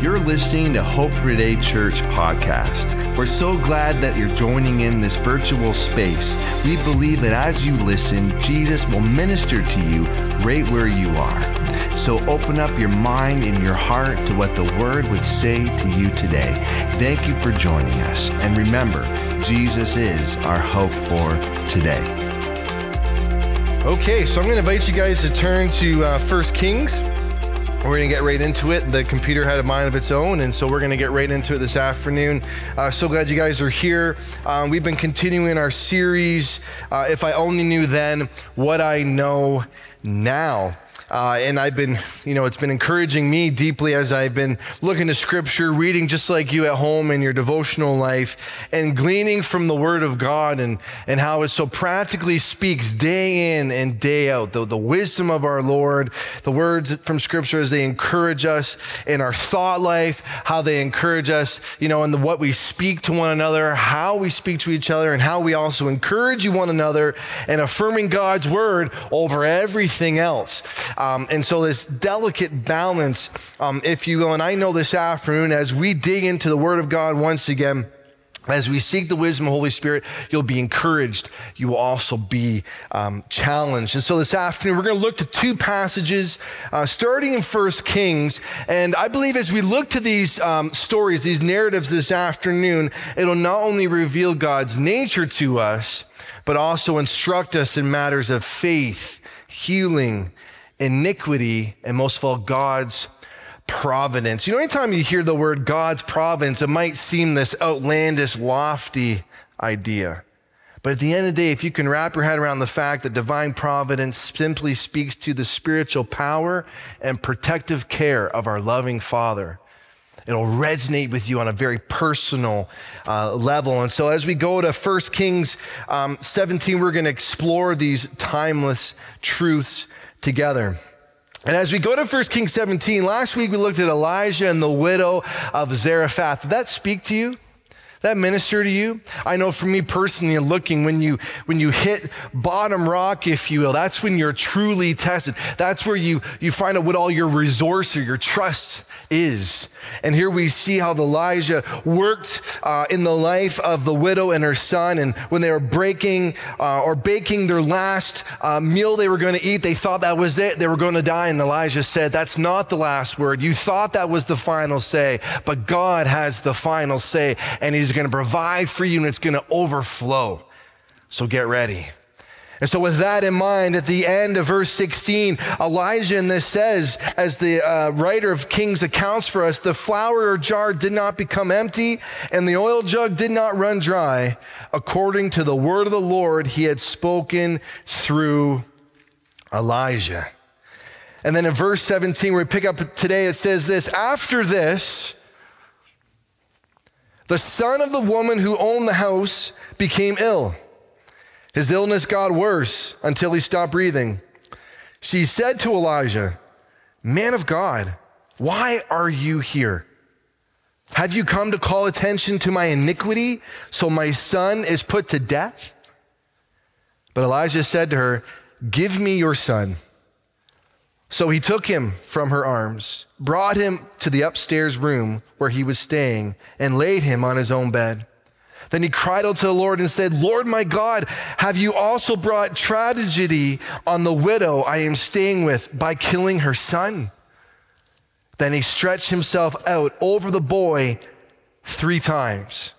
You're listening to Hope for Today Church podcast. We're so glad that you're joining in this virtual space. We believe that as you listen, Jesus will minister to you right where you are. So open up your mind and your heart to what the Word would say to you today. Thank you for joining us. And remember, Jesus is our hope for today. Okay, so I'm going to invite you guys to turn to uh, 1 Kings. We're going to get right into it. The computer had a mind of its own, and so we're going to get right into it this afternoon. Uh, so glad you guys are here. Um, we've been continuing our series, uh, If I Only Knew Then What I Know Now. Uh, and I've been, you know, it's been encouraging me deeply as I've been looking to scripture, reading just like you at home in your devotional life, and gleaning from the word of God and, and how it so practically speaks day in and day out. The, the wisdom of our Lord, the words from scripture as they encourage us in our thought life, how they encourage us, you know, in the, what we speak to one another, how we speak to each other, and how we also encourage one another and affirming God's word over everything else. Um, and so, this delicate balance, um, if you will, and I know this afternoon as we dig into the Word of God once again, as we seek the wisdom of the Holy Spirit, you'll be encouraged. You will also be um, challenged. And so this afternoon, we're going to look to two passages, uh, starting in First Kings. And I believe as we look to these um, stories, these narratives this afternoon, it'll not only reveal God's nature to us, but also instruct us in matters of faith, healing, iniquity, and most of all, God's providence. You know, anytime you hear the word God's providence, it might seem this outlandish, lofty idea. But at the end of the day, if you can wrap your head around the fact that divine providence simply speaks to the spiritual power and protective care of our loving Father, it'll resonate with you on a very personal uh, level. And so, as we go to 1 Kings um, 17, we're going to explore these timeless truths together. And as we go to 1 Kings 17, last week we looked at Elijah and the widow of Zarephath. Did that speak to you? That minister to you? I know for me personally, looking when you when you hit bottom rock, if you will, that's when you're truly tested. That's where you you find out what all your resource or your trust is. And here we see how Elijah worked uh, in the life of the widow and her son. And when they were breaking uh, or baking their last uh, meal they were going to eat, they thought that was it. They were going to die. And Elijah said, That's not the last word. You thought that was the final say, but God has the final say. And He's going to provide for you and it's going to overflow. So get ready. And so, with that in mind, at the end of verse 16, Elijah in this says, as the uh, writer of Kings accounts for us, the flour or jar did not become empty and the oil jug did not run dry, according to the word of the Lord he had spoken through Elijah. And then in verse 17, where we pick up today, it says this After this, the son of the woman who owned the house became ill. His illness got worse until he stopped breathing. She said to Elijah, Man of God, why are you here? Have you come to call attention to my iniquity so my son is put to death? But Elijah said to her, Give me your son. So he took him from her arms, brought him to the upstairs room where he was staying, and laid him on his own bed. Then he cried out to the Lord and said, Lord my God, have you also brought tragedy on the widow I am staying with by killing her son? Then he stretched himself out over the boy three times.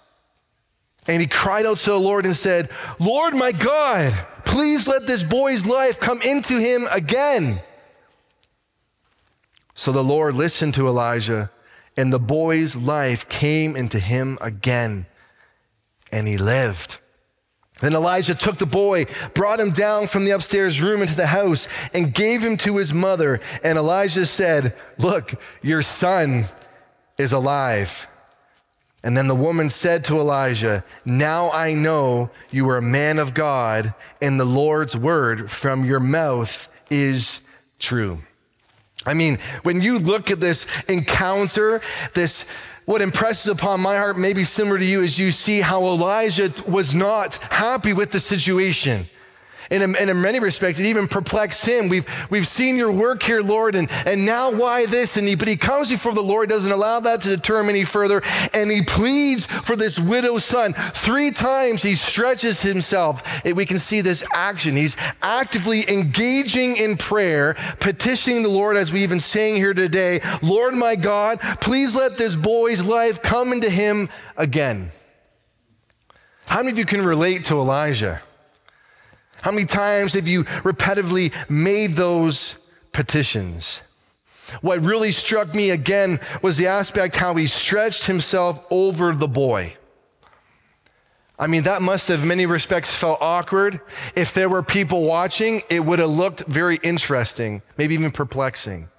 And he cried out to the Lord and said, Lord my God, please let this boy's life come into him again. So the Lord listened to Elijah, and the boy's life came into him again and he lived. Then Elijah took the boy, brought him down from the upstairs room into the house, and gave him to his mother. And Elijah said, Look, your son is alive. And then the woman said to Elijah, Now I know you are a man of God, and the Lord's word from your mouth is true. I mean, when you look at this encounter, this what impresses upon my heart, maybe similar to you, is you see how Elijah was not happy with the situation. And in, and in, many respects, it even perplexed him. We've, we've seen your work here, Lord, and, and now why this? And he, but he comes before the Lord, doesn't allow that to deter him any further, and he pleads for this widow's son. Three times he stretches himself. we can see this action. He's actively engaging in prayer, petitioning the Lord, as we even sang here today Lord my God, please let this boy's life come into him again. How many of you can relate to Elijah? How many times have you repetitively made those petitions? What really struck me again was the aspect how he stretched himself over the boy. I mean, that must have, in many respects, felt awkward. If there were people watching, it would have looked very interesting, maybe even perplexing.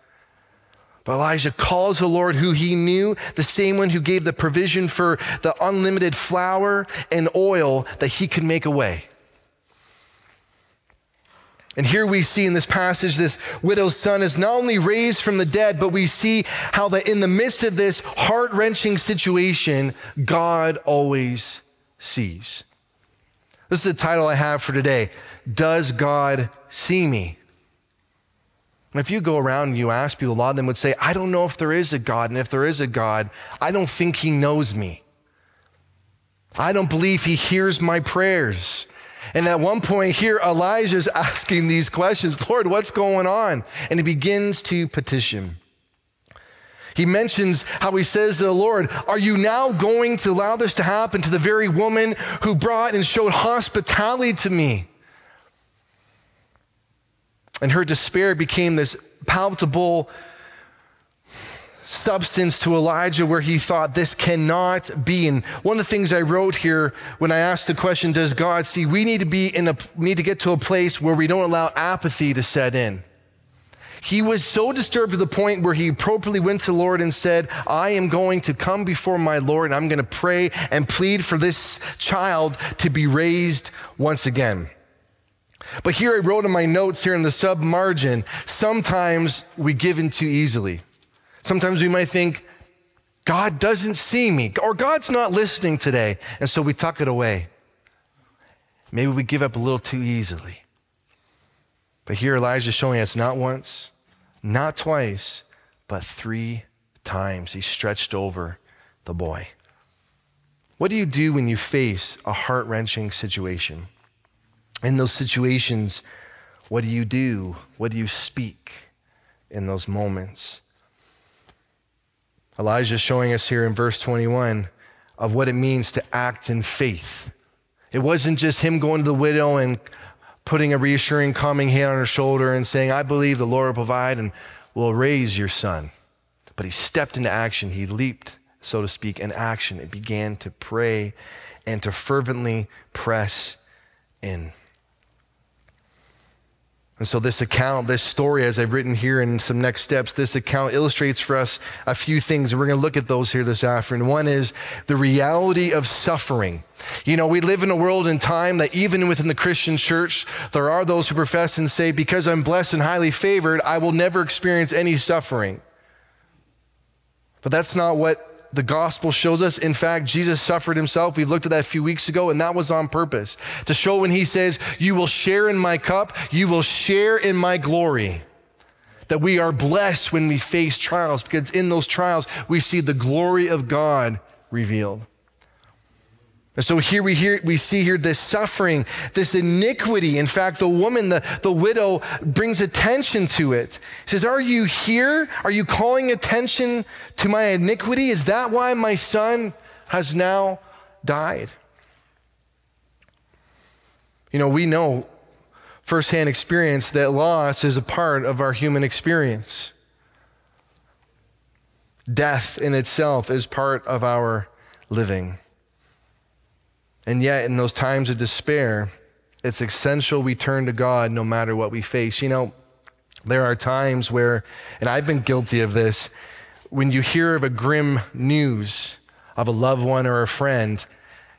But Elijah calls the Lord who he knew, the same one who gave the provision for the unlimited flour and oil that he could make away. way. And here we see in this passage, this widow's son is not only raised from the dead, but we see how that in the midst of this heart wrenching situation, God always sees. This is the title I have for today Does God See Me? And if you go around and you ask people, a lot of them would say, I don't know if there is a God. And if there is a God, I don't think he knows me. I don't believe he hears my prayers. And at one point here, Elijah's asking these questions Lord, what's going on? And he begins to petition. He mentions how he says to the Lord, Are you now going to allow this to happen to the very woman who brought and showed hospitality to me? And her despair became this palpable substance to Elijah where he thought this cannot be. And one of the things I wrote here when I asked the question, does God see? We need to be in a need to get to a place where we don't allow apathy to set in. He was so disturbed to the point where he appropriately went to the Lord and said, I am going to come before my Lord and I'm going to pray and plead for this child to be raised once again. But here I wrote in my notes here in the sub margin, sometimes we give in too easily. Sometimes we might think, God doesn't see me, or God's not listening today, and so we tuck it away. Maybe we give up a little too easily. But here Elijah is showing us not once, not twice, but three times he stretched over the boy. What do you do when you face a heart wrenching situation? In those situations, what do you do? What do you speak in those moments? Elijah showing us here in verse 21 of what it means to act in faith. It wasn't just him going to the widow and putting a reassuring, calming hand on her shoulder and saying, I believe the Lord will provide and will raise your son. But he stepped into action. He leaped, so to speak, in action and began to pray and to fervently press in. And so, this account, this story, as I've written here in some next steps, this account illustrates for us a few things. And we're going to look at those here this afternoon. One is the reality of suffering. You know, we live in a world and time that even within the Christian church, there are those who profess and say, because I'm blessed and highly favored, I will never experience any suffering. But that's not what the gospel shows us. In fact, Jesus suffered himself. We've looked at that a few weeks ago, and that was on purpose to show when he says, You will share in my cup, you will share in my glory. That we are blessed when we face trials, because in those trials, we see the glory of God revealed. So here we, hear, we see here this suffering, this iniquity. In fact, the woman, the, the widow, brings attention to it. He says, Are you here? Are you calling attention to my iniquity? Is that why my son has now died? You know, we know firsthand experience that loss is a part of our human experience. Death in itself is part of our living. And yet, in those times of despair, it's essential we turn to God no matter what we face. You know, there are times where, and I've been guilty of this, when you hear of a grim news of a loved one or a friend,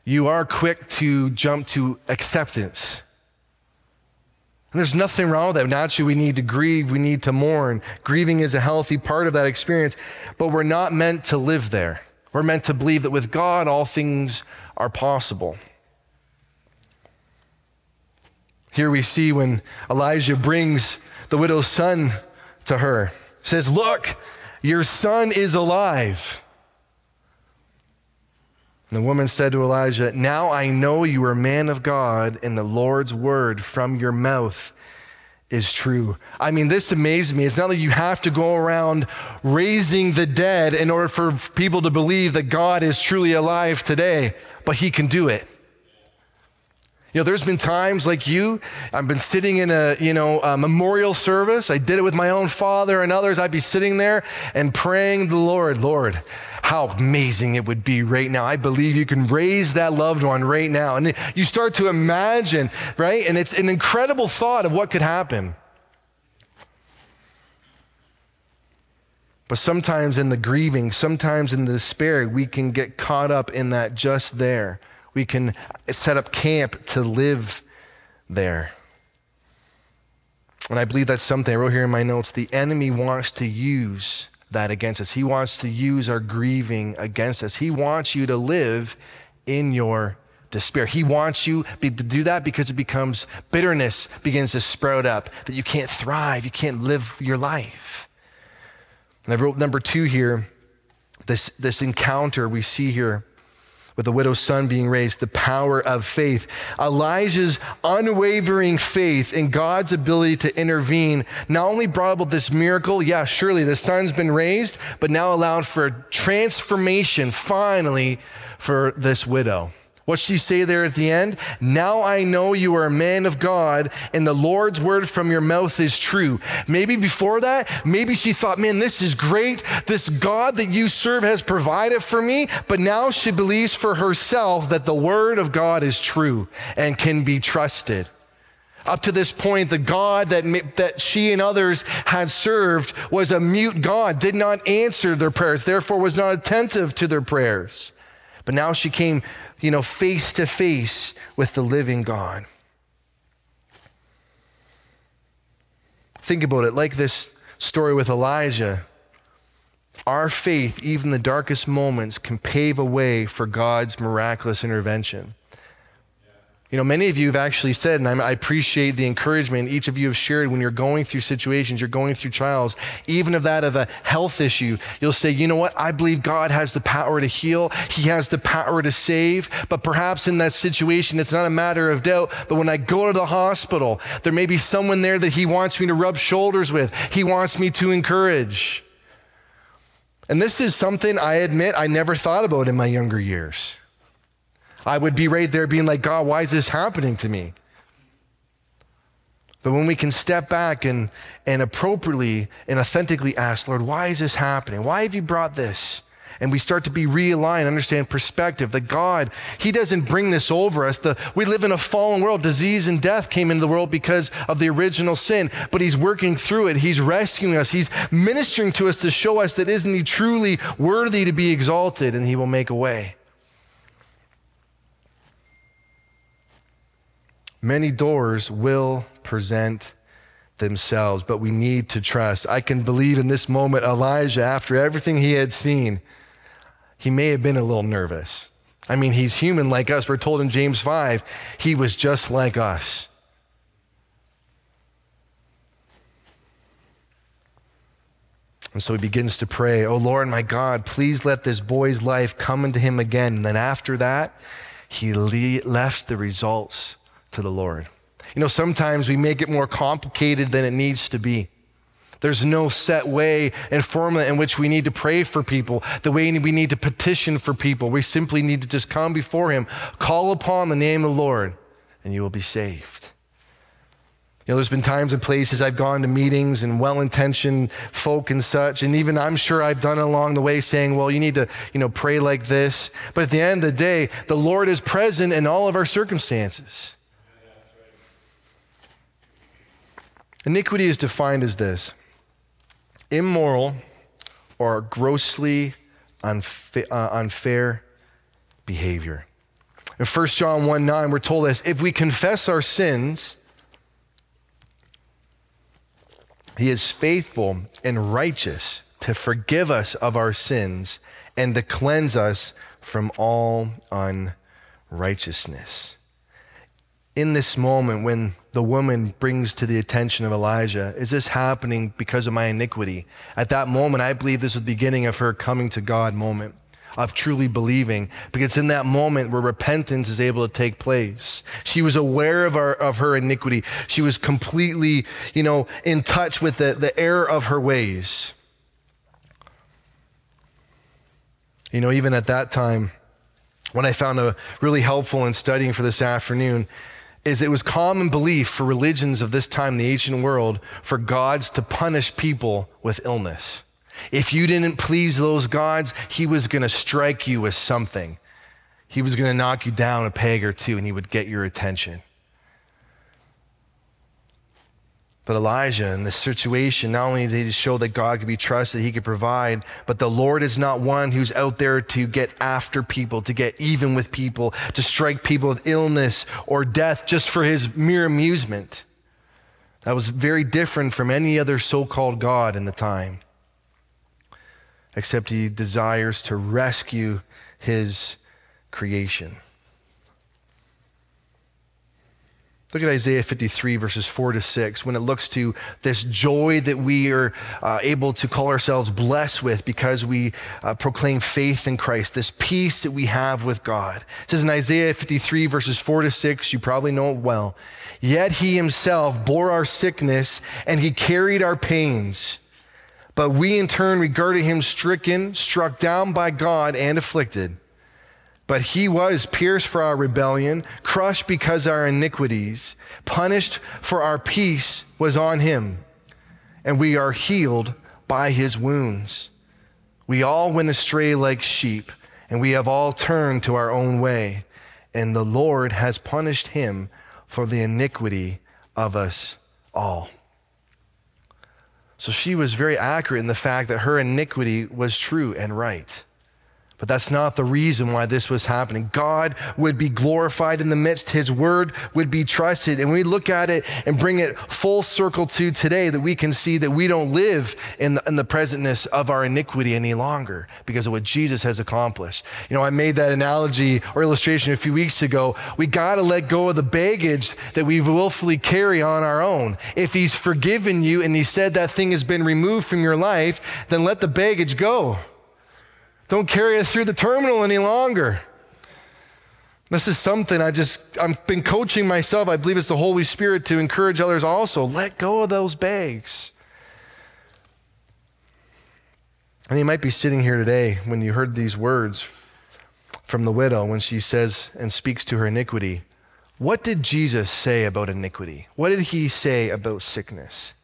you are quick to jump to acceptance. And there's nothing wrong with that. Naturally, we need to grieve, we need to mourn. Grieving is a healthy part of that experience, but we're not meant to live there. We're meant to believe that with God, all things are possible. Here we see when Elijah brings the widow's son to her, says, Look, your son is alive. And the woman said to Elijah, Now I know you are a man of God, and the Lord's word from your mouth is true. I mean, this amazed me. It's not that you have to go around raising the dead in order for people to believe that God is truly alive today, but He can do it. You know, there's been times like you, I've been sitting in a, you know, a memorial service. I did it with my own father and others. I'd be sitting there and praying the Lord, Lord, how amazing it would be right now. I believe you can raise that loved one right now. And you start to imagine, right? And it's an incredible thought of what could happen. But sometimes in the grieving, sometimes in the despair, we can get caught up in that just there. We can set up camp to live there. And I believe that's something I wrote here in my notes. The enemy wants to use that against us. He wants to use our grieving against us. He wants you to live in your despair. He wants you to do that because it becomes bitterness begins to sprout up, that you can't thrive, you can't live your life. And I wrote number two here this, this encounter we see here with the widow's son being raised, the power of faith. Elijah's unwavering faith in God's ability to intervene not only brought about this miracle, yeah, surely the son's been raised, but now allowed for transformation finally for this widow. What's she say there at the end? Now I know you are a man of God, and the Lord's word from your mouth is true. Maybe before that, maybe she thought, man, this is great. This God that you serve has provided for me. But now she believes for herself that the word of God is true and can be trusted. Up to this point, the God that, that she and others had served was a mute God, did not answer their prayers, therefore was not attentive to their prayers. But now she came you know, face to face with the living God. Think about it like this story with Elijah. Our faith, even the darkest moments, can pave a way for God's miraculous intervention. You know, many of you have actually said, and I appreciate the encouragement each of you have shared when you're going through situations, you're going through trials, even of that of a health issue. You'll say, you know what? I believe God has the power to heal. He has the power to save. But perhaps in that situation, it's not a matter of doubt. But when I go to the hospital, there may be someone there that He wants me to rub shoulders with, He wants me to encourage. And this is something I admit I never thought about in my younger years. I would be right there being like, God, why is this happening to me? But when we can step back and, and appropriately and authentically ask, Lord, why is this happening? Why have you brought this? And we start to be realigned, understand perspective that God, He doesn't bring this over us. The, we live in a fallen world. Disease and death came into the world because of the original sin, but He's working through it. He's rescuing us. He's ministering to us to show us that isn't He truly worthy to be exalted, and He will make a way. Many doors will present themselves, but we need to trust. I can believe in this moment, Elijah, after everything he had seen, he may have been a little nervous. I mean, he's human like us. We're told in James 5, he was just like us. And so he begins to pray, Oh Lord, my God, please let this boy's life come into him again. And then after that, he left the results to the Lord. You know, sometimes we make it more complicated than it needs to be. There's no set way and formula in which we need to pray for people, the way we need to petition for people. We simply need to just come before Him, call upon the name of the Lord, and you will be saved. You know, there's been times and places I've gone to meetings and well intentioned folk and such, and even I'm sure I've done it along the way saying, well, you need to, you know, pray like this. But at the end of the day, the Lord is present in all of our circumstances. Iniquity is defined as this immoral or grossly unfa- uh, unfair behavior. In 1 John 1 9, we're told this if we confess our sins, he is faithful and righteous to forgive us of our sins and to cleanse us from all unrighteousness. In this moment, when the woman brings to the attention of Elijah, is this happening because of my iniquity? At that moment, I believe this was the beginning of her coming to God moment of truly believing because in that moment where repentance is able to take place. She was aware of, our, of her iniquity. She was completely you know in touch with the, the error of her ways. You know even at that time when i found a really helpful in studying for this afternoon is it was common belief for religions of this time the ancient world for gods to punish people with illness if you didn't please those gods, he was going to strike you with something. He was going to knock you down a peg or two and he would get your attention. But Elijah, in this situation, not only did he show that God could be trusted, he could provide, but the Lord is not one who's out there to get after people, to get even with people, to strike people with illness or death just for his mere amusement. That was very different from any other so called God in the time except he desires to rescue his creation. Look at Isaiah 53, verses 4 to 6, when it looks to this joy that we are uh, able to call ourselves blessed with because we uh, proclaim faith in Christ, this peace that we have with God. It says in Isaiah 53, verses 4 to 6, you probably know it well. Yet he himself bore our sickness and he carried our pains. But we in turn regarded him stricken, struck down by God, and afflicted. But he was pierced for our rebellion, crushed because our iniquities, punished for our peace was on him, and we are healed by his wounds. We all went astray like sheep, and we have all turned to our own way, and the Lord has punished him for the iniquity of us all. So she was very accurate in the fact that her iniquity was true and right. But that's not the reason why this was happening. God would be glorified in the midst, His word would be trusted. And we look at it and bring it full circle to today that we can see that we don't live in the, in the presentness of our iniquity any longer because of what Jesus has accomplished. You know, I made that analogy or illustration a few weeks ago. We got to let go of the baggage that we willfully carry on our own. If He's forgiven you and He said that thing has been removed from your life, then let the baggage go. Don't carry it through the terminal any longer. This is something I just, I've been coaching myself. I believe it's the Holy Spirit to encourage others also. Let go of those bags. And you might be sitting here today when you heard these words from the widow when she says and speaks to her iniquity. What did Jesus say about iniquity? What did he say about sickness?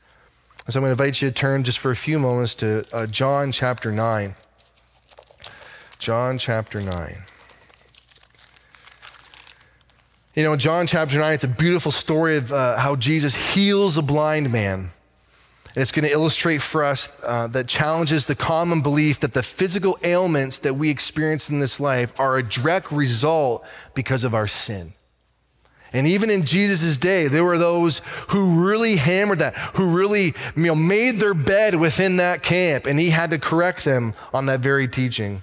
So I'm going to invite you to turn just for a few moments to uh, John chapter 9. John chapter 9. You know, John chapter 9, it's a beautiful story of uh, how Jesus heals a blind man. And it's going to illustrate for us uh, that challenges the common belief that the physical ailments that we experience in this life are a direct result because of our sin. And even in Jesus' day, there were those who really hammered that, who really you know, made their bed within that camp, and he had to correct them on that very teaching.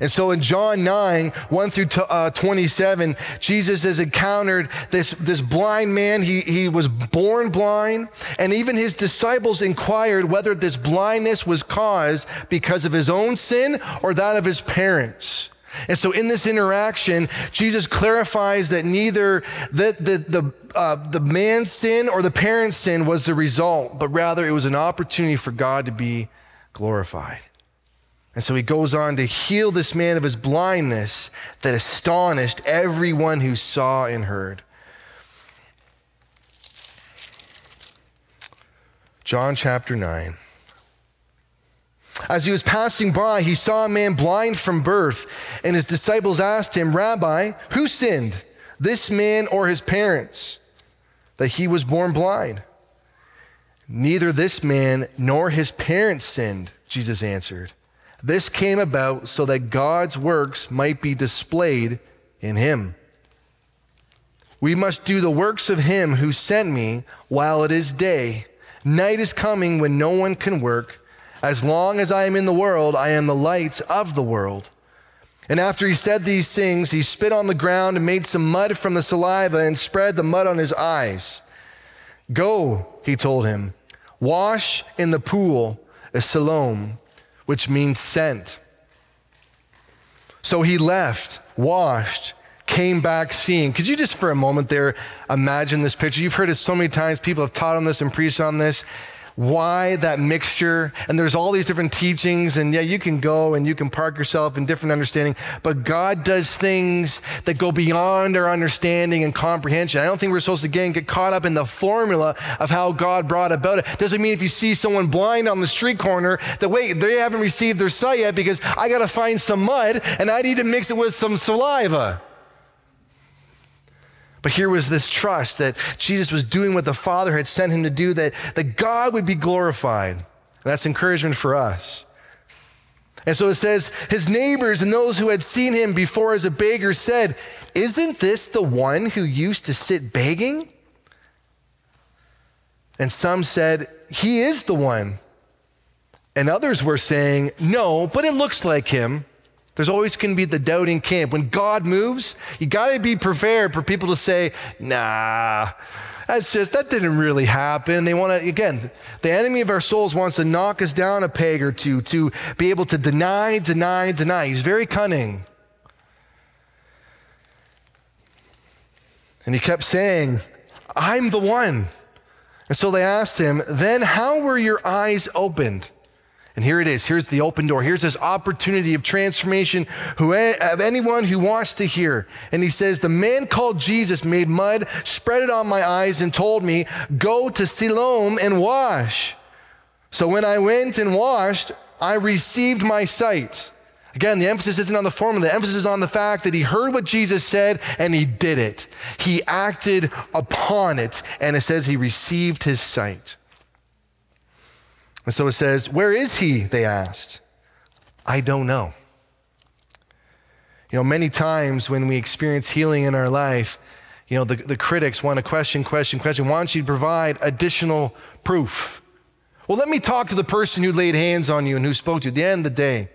And so in John 9, 1 through uh, 27, Jesus has encountered this, this blind man. He, he was born blind, and even his disciples inquired whether this blindness was caused because of his own sin or that of his parents. And so in this interaction, Jesus clarifies that neither the, the, the, uh, the man's sin or the parent's sin was the result, but rather it was an opportunity for God to be glorified. And so he goes on to heal this man of his blindness that astonished everyone who saw and heard. John chapter 9. As he was passing by, he saw a man blind from birth, and his disciples asked him, Rabbi, who sinned, this man or his parents, that he was born blind? Neither this man nor his parents sinned, Jesus answered. This came about so that God's works might be displayed in him. We must do the works of him who sent me while it is day. Night is coming when no one can work. As long as I am in the world, I am the light of the world. And after he said these things, he spit on the ground and made some mud from the saliva and spread the mud on his eyes. Go, he told him, wash in the pool of Siloam, which means sent. So he left, washed, came back seeing. Could you just for a moment there imagine this picture? You've heard it so many times. People have taught on this and preached on this why that mixture and there's all these different teachings and yeah you can go and you can park yourself in different understanding but god does things that go beyond our understanding and comprehension. I don't think we're supposed to again get caught up in the formula of how god brought about it. Doesn't mean if you see someone blind on the street corner that wait they haven't received their sight yet because i got to find some mud and i need to mix it with some saliva but here was this trust that Jesus was doing what the Father had sent him to do, that, that God would be glorified. And that's encouragement for us. And so it says, his neighbors and those who had seen him before as a beggar said, Isn't this the one who used to sit begging? And some said, He is the one. And others were saying, No, but it looks like him. There's always going to be the doubting camp. When God moves, you got to be prepared for people to say, nah, that's just, that didn't really happen. They want to, again, the enemy of our souls wants to knock us down a peg or two, to be able to deny, deny, deny. He's very cunning. And he kept saying, I'm the one. And so they asked him, Then how were your eyes opened? And here it is. Here's the open door. Here's this opportunity of transformation who, of anyone who wants to hear. And he says, The man called Jesus made mud, spread it on my eyes, and told me, Go to Siloam and wash. So when I went and washed, I received my sight. Again, the emphasis isn't on the formula, the emphasis is on the fact that he heard what Jesus said and he did it. He acted upon it, and it says he received his sight. And so it says, Where is he? They asked. I don't know. You know, many times when we experience healing in our life, you know, the, the critics want to question, question, question. Why don't you provide additional proof? Well, let me talk to the person who laid hands on you and who spoke to you. At the end of the day,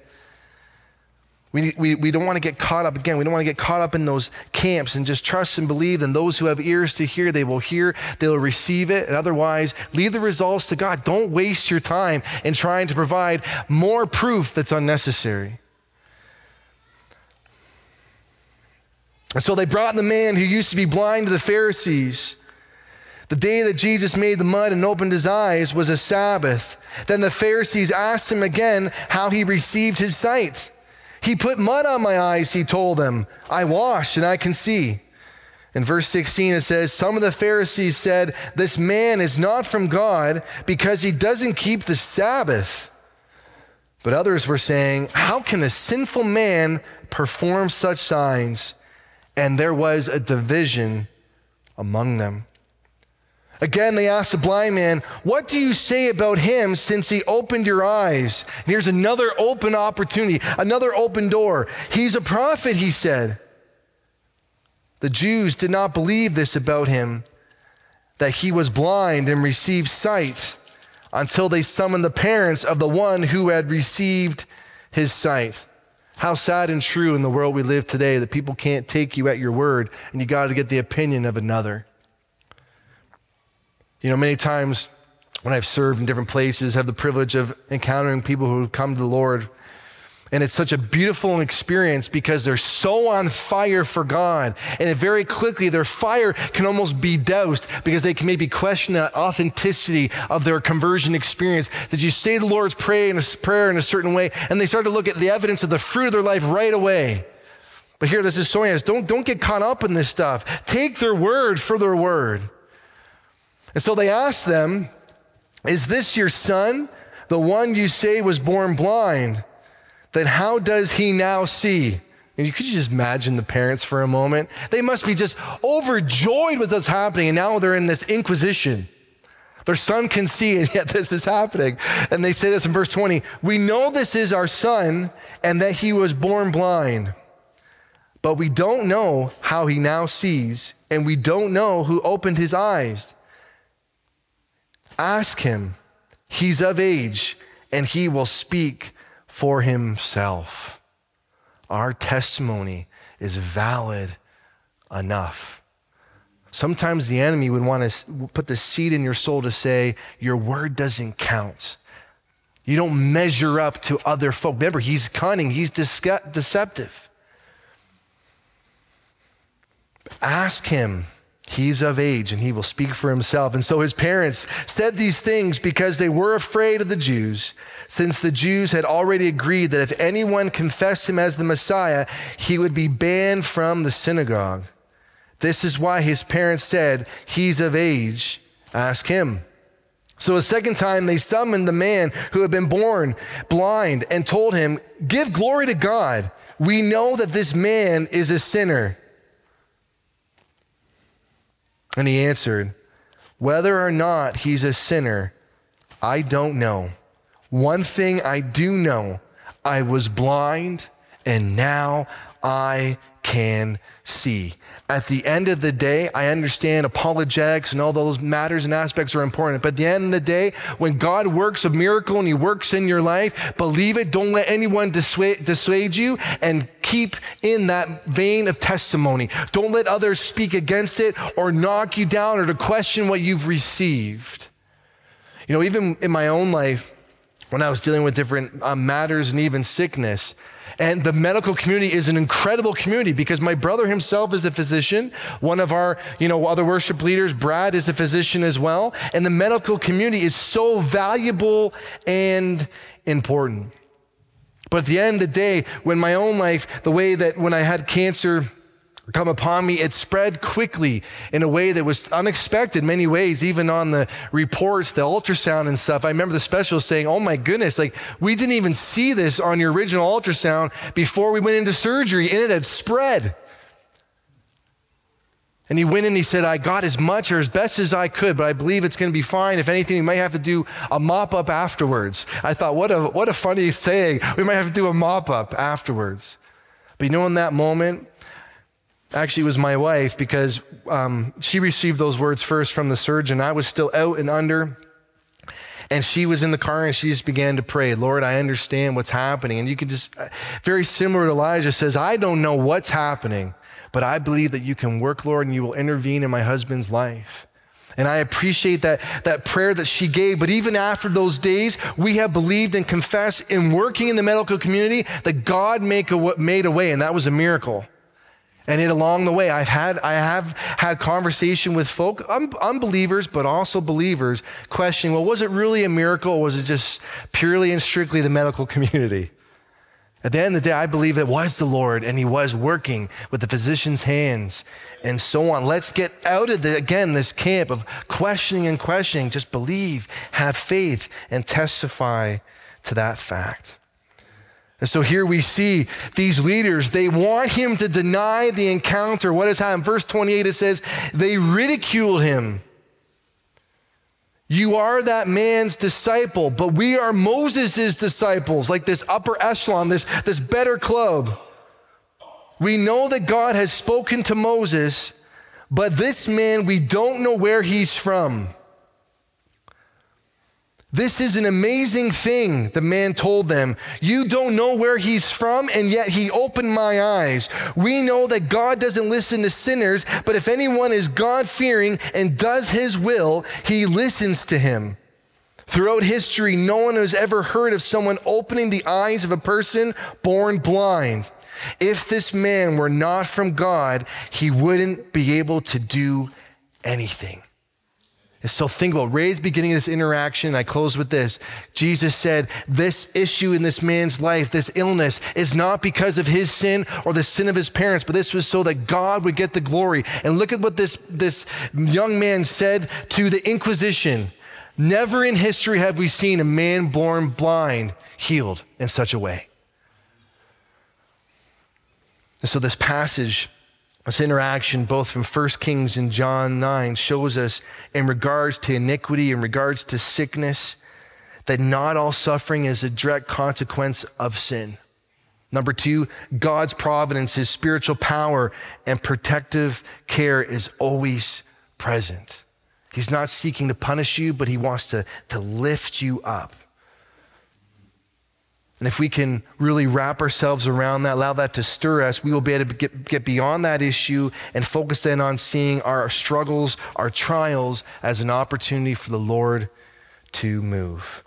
we, we, we don't want to get caught up again. We don't want to get caught up in those camps and just trust and believe. And those who have ears to hear, they will hear, they'll receive it. And otherwise, leave the results to God. Don't waste your time in trying to provide more proof that's unnecessary. And so they brought the man who used to be blind to the Pharisees. The day that Jesus made the mud and opened his eyes was a Sabbath. Then the Pharisees asked him again how he received his sight. He put mud on my eyes, he told them. I washed and I can see. In verse 16, it says, Some of the Pharisees said, This man is not from God because he doesn't keep the Sabbath. But others were saying, How can a sinful man perform such signs? And there was a division among them. Again, they asked the blind man, What do you say about him since he opened your eyes? And here's another open opportunity, another open door. He's a prophet, he said. The Jews did not believe this about him, that he was blind and received sight, until they summoned the parents of the one who had received his sight. How sad and true in the world we live today that people can't take you at your word and you got to get the opinion of another. You know, many times when I've served in different places, have the privilege of encountering people who come to the Lord. And it's such a beautiful experience because they're so on fire for God. And it very quickly, their fire can almost be doused because they can maybe question the authenticity of their conversion experience. Did you say the Lord's prayer in a, prayer in a certain way? And they start to look at the evidence of the fruit of their life right away. But here, this is showing us don't, don't get caught up in this stuff. Take their word for their word. And so they asked them, Is this your son, the one you say was born blind? Then how does he now see? And you could you just imagine the parents for a moment? They must be just overjoyed with what's happening, and now they're in this inquisition. Their son can see, and yet this is happening. And they say this in verse 20 We know this is our son, and that he was born blind. But we don't know how he now sees, and we don't know who opened his eyes. Ask him. He's of age, and he will speak for himself. our testimony is valid enough. Sometimes the enemy would want to put the seed in your soul to say, Your word doesn't count. You don't measure up to other folk. Remember, he's cunning, he's deceptive. Ask him. He's of age and he will speak for himself. And so his parents said these things because they were afraid of the Jews, since the Jews had already agreed that if anyone confessed him as the Messiah, he would be banned from the synagogue. This is why his parents said, He's of age. Ask him. So a second time they summoned the man who had been born blind and told him, Give glory to God. We know that this man is a sinner. And he answered, Whether or not he's a sinner, I don't know. One thing I do know I was blind, and now I can see at the end of the day, I understand apologetics and all those matters and aspects are important. But at the end of the day, when God works a miracle and He works in your life, believe it. Don't let anyone dissuade, dissuade you and keep in that vein of testimony. Don't let others speak against it or knock you down or to question what you've received. You know, even in my own life, when I was dealing with different uh, matters and even sickness, and the medical community is an incredible community because my brother himself is a physician. One of our, you know, other worship leaders, Brad, is a physician as well. And the medical community is so valuable and important. But at the end of the day, when my own life, the way that when I had cancer, come upon me. It spread quickly in a way that was unexpected, many ways, even on the reports, the ultrasound and stuff. I remember the specialist saying, Oh my goodness, like we didn't even see this on your original ultrasound before we went into surgery, and it had spread. And he went in and he said, I got as much or as best as I could, but I believe it's going to be fine. If anything, we might have to do a mop up afterwards. I thought, what a, what a funny saying. We might have to do a mop up afterwards. But you know, in that moment, actually it was my wife because um, she received those words first from the surgeon. I was still out and under. And she was in the car and she just began to pray, Lord, I understand what's happening. And you can just, uh, very similar to Elijah says, I don't know what's happening, but I believe that you can work, Lord, and you will intervene in my husband's life. And I appreciate that, that prayer that she gave. But even after those days, we have believed and confessed in working in the medical community that God make a, made a way, and that was a miracle. And it along the way, I've had, I have had conversation with folk, un- unbelievers, but also believers, questioning, well, was it really a miracle or was it just purely and strictly the medical community? At the end of the day, I believe it was the Lord and he was working with the physician's hands and so on. Let's get out of the, again, this camp of questioning and questioning. Just believe, have faith, and testify to that fact. And so here we see these leaders, they want him to deny the encounter. What has happened? Verse 28, it says, they ridiculed him. You are that man's disciple, but we are Moses' disciples, like this upper echelon, this, this better club. We know that God has spoken to Moses, but this man, we don't know where he's from. This is an amazing thing, the man told them. You don't know where he's from, and yet he opened my eyes. We know that God doesn't listen to sinners, but if anyone is God fearing and does his will, he listens to him. Throughout history, no one has ever heard of someone opening the eyes of a person born blind. If this man were not from God, he wouldn't be able to do anything. So think about the beginning of this interaction. I close with this. Jesus said, This issue in this man's life, this illness, is not because of his sin or the sin of his parents, but this was so that God would get the glory. And look at what this, this young man said to the Inquisition. Never in history have we seen a man born blind healed in such a way. And so this passage this interaction, both from 1 Kings and John 9, shows us in regards to iniquity, in regards to sickness, that not all suffering is a direct consequence of sin. Number two, God's providence, his spiritual power and protective care is always present. He's not seeking to punish you, but he wants to, to lift you up. And if we can really wrap ourselves around that, allow that to stir us, we will be able to get, get beyond that issue and focus then on seeing our struggles, our trials as an opportunity for the Lord to move.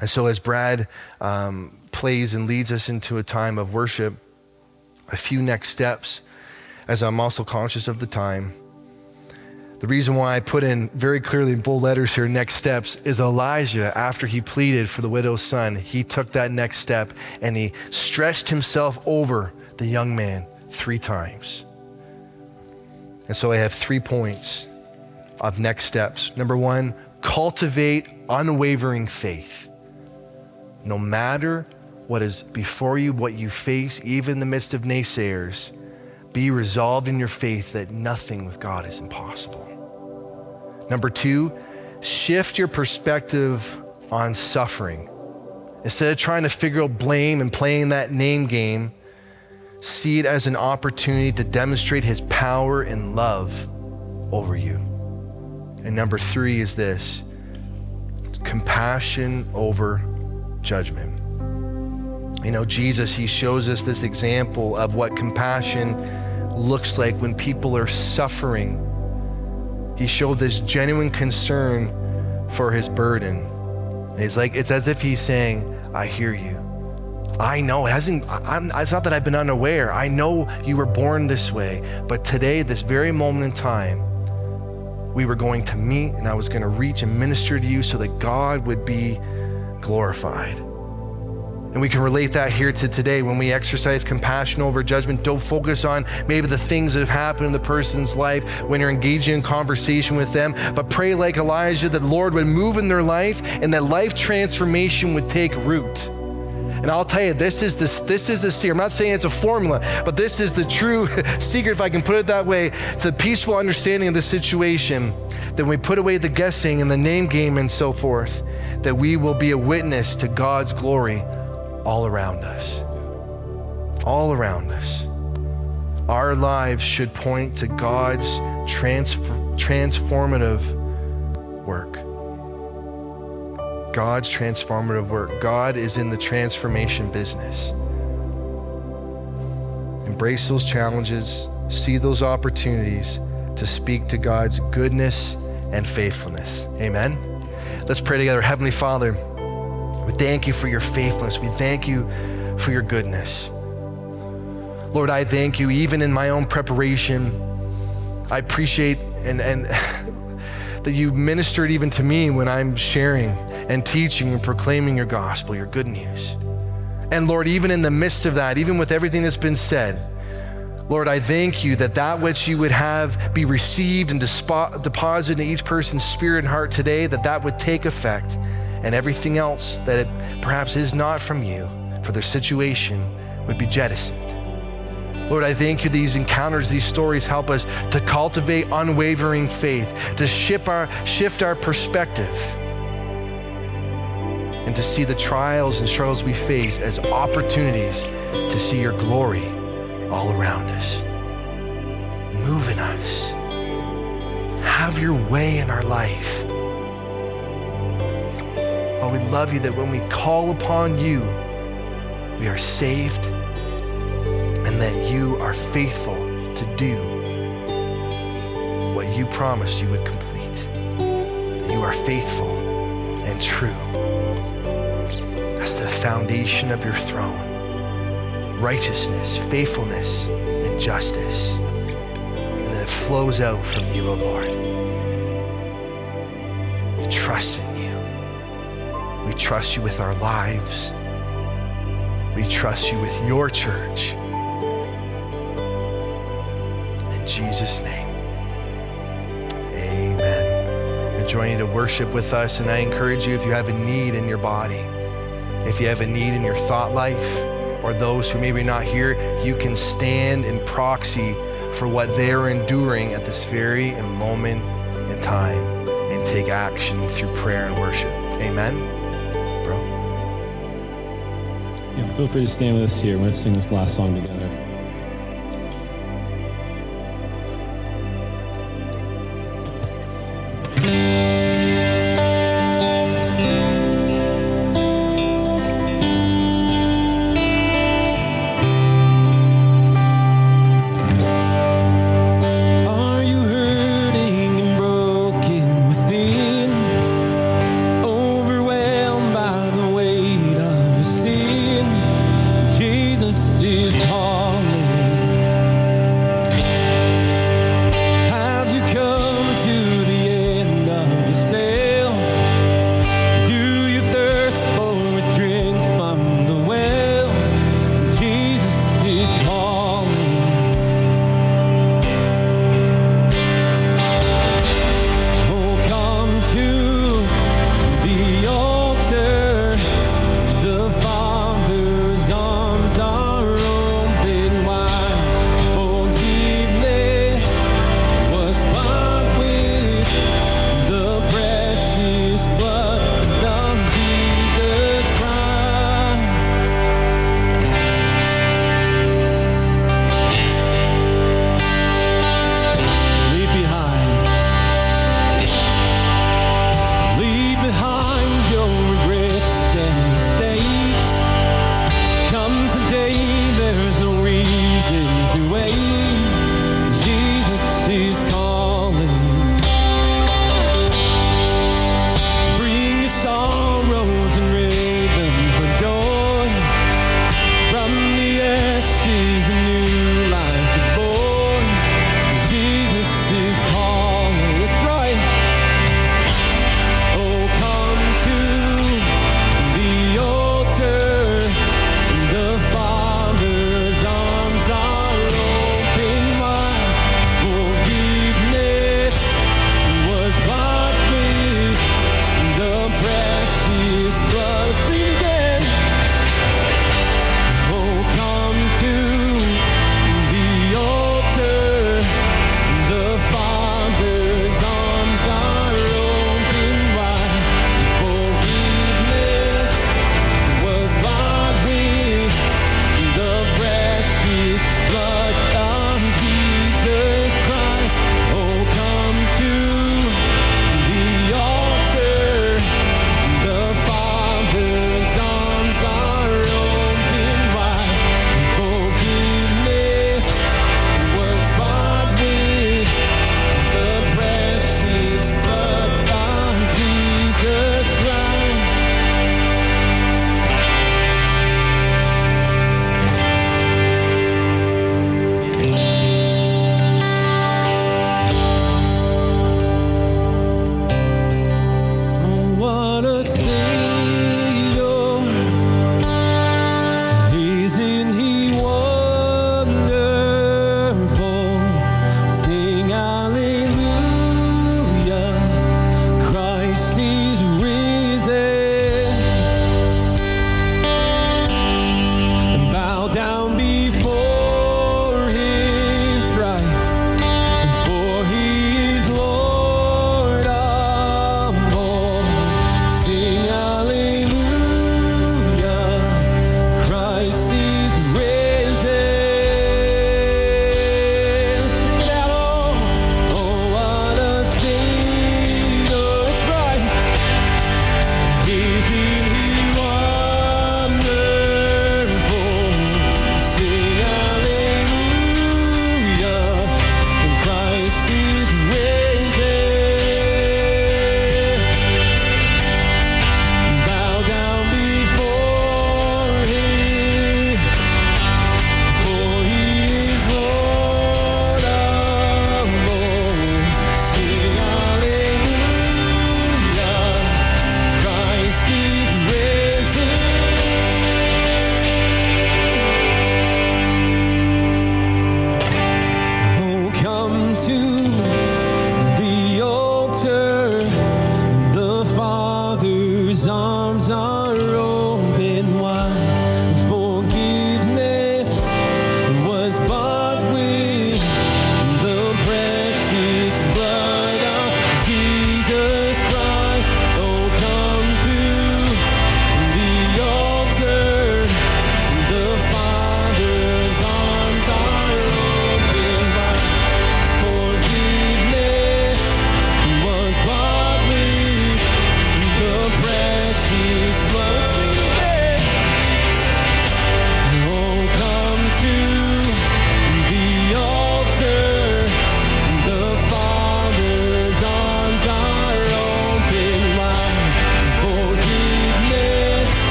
And so, as Brad um, plays and leads us into a time of worship, a few next steps, as I'm also conscious of the time. The reason why I put in very clearly in bold letters here, next steps, is Elijah, after he pleaded for the widow's son, he took that next step and he stretched himself over the young man three times. And so I have three points of next steps. Number one, cultivate unwavering faith. No matter what is before you, what you face, even in the midst of naysayers, be resolved in your faith that nothing with God is impossible. Number two, shift your perspective on suffering. Instead of trying to figure out blame and playing that name game, see it as an opportunity to demonstrate his power and love over you. And number three is this compassion over judgment. You know, Jesus, he shows us this example of what compassion looks like when people are suffering he showed this genuine concern for his burden. And he's like, it's as if he's saying, I hear you. I know it hasn't, I'm, it's not that I've been unaware. I know you were born this way. But today, this very moment in time, we were going to meet and I was going to reach and minister to you so that God would be glorified. And we can relate that here to today when we exercise compassion over judgment. Don't focus on maybe the things that have happened in the person's life when you're engaging in conversation with them, but pray like Elijah that the Lord would move in their life and that life transformation would take root. And I'll tell you, this is this this is the secret. I'm not saying it's a formula, but this is the true secret, if I can put it that way, to peaceful understanding of the situation. That we put away the guessing and the name game and so forth, that we will be a witness to God's glory all around us. All around us. Our lives should point to God's transformative work. God's transformative work. God is in the transformation business. Embrace those challenges, see those opportunities to speak to God's goodness and faithfulness. Amen. Let's pray together. Heavenly Father, we thank you for your faithfulness. We thank you for your goodness. Lord, I thank you, even in my own preparation. I appreciate and, and that you ministered even to me when I'm sharing and teaching and proclaiming your gospel, your good news. And Lord, even in the midst of that, even with everything that's been said, Lord, I thank you that that which you would have be received and deposited in each person's spirit and heart today, that that would take effect and everything else that perhaps is not from you for their situation would be jettisoned. Lord, I thank you these encounters, these stories help us to cultivate unwavering faith, to shift our, shift our perspective, and to see the trials and struggles we face as opportunities to see your glory all around us. Move in us. Have your way in our life. We love you that when we call upon you, we are saved and that you are faithful to do what you promised you would complete. That you are faithful and true. That's the foundation of your throne. Righteousness, faithfulness, and justice. And then it flows out from you, O oh Lord. We trust in we trust you with our lives. We trust you with your church. In Jesus' name, amen. You to worship with us, and I encourage you if you have a need in your body, if you have a need in your thought life, or those who maybe not here, you can stand in proxy for what they're enduring at this very moment in time and take action through prayer and worship. Amen feel free to stand with us here. Let's sing this last song together.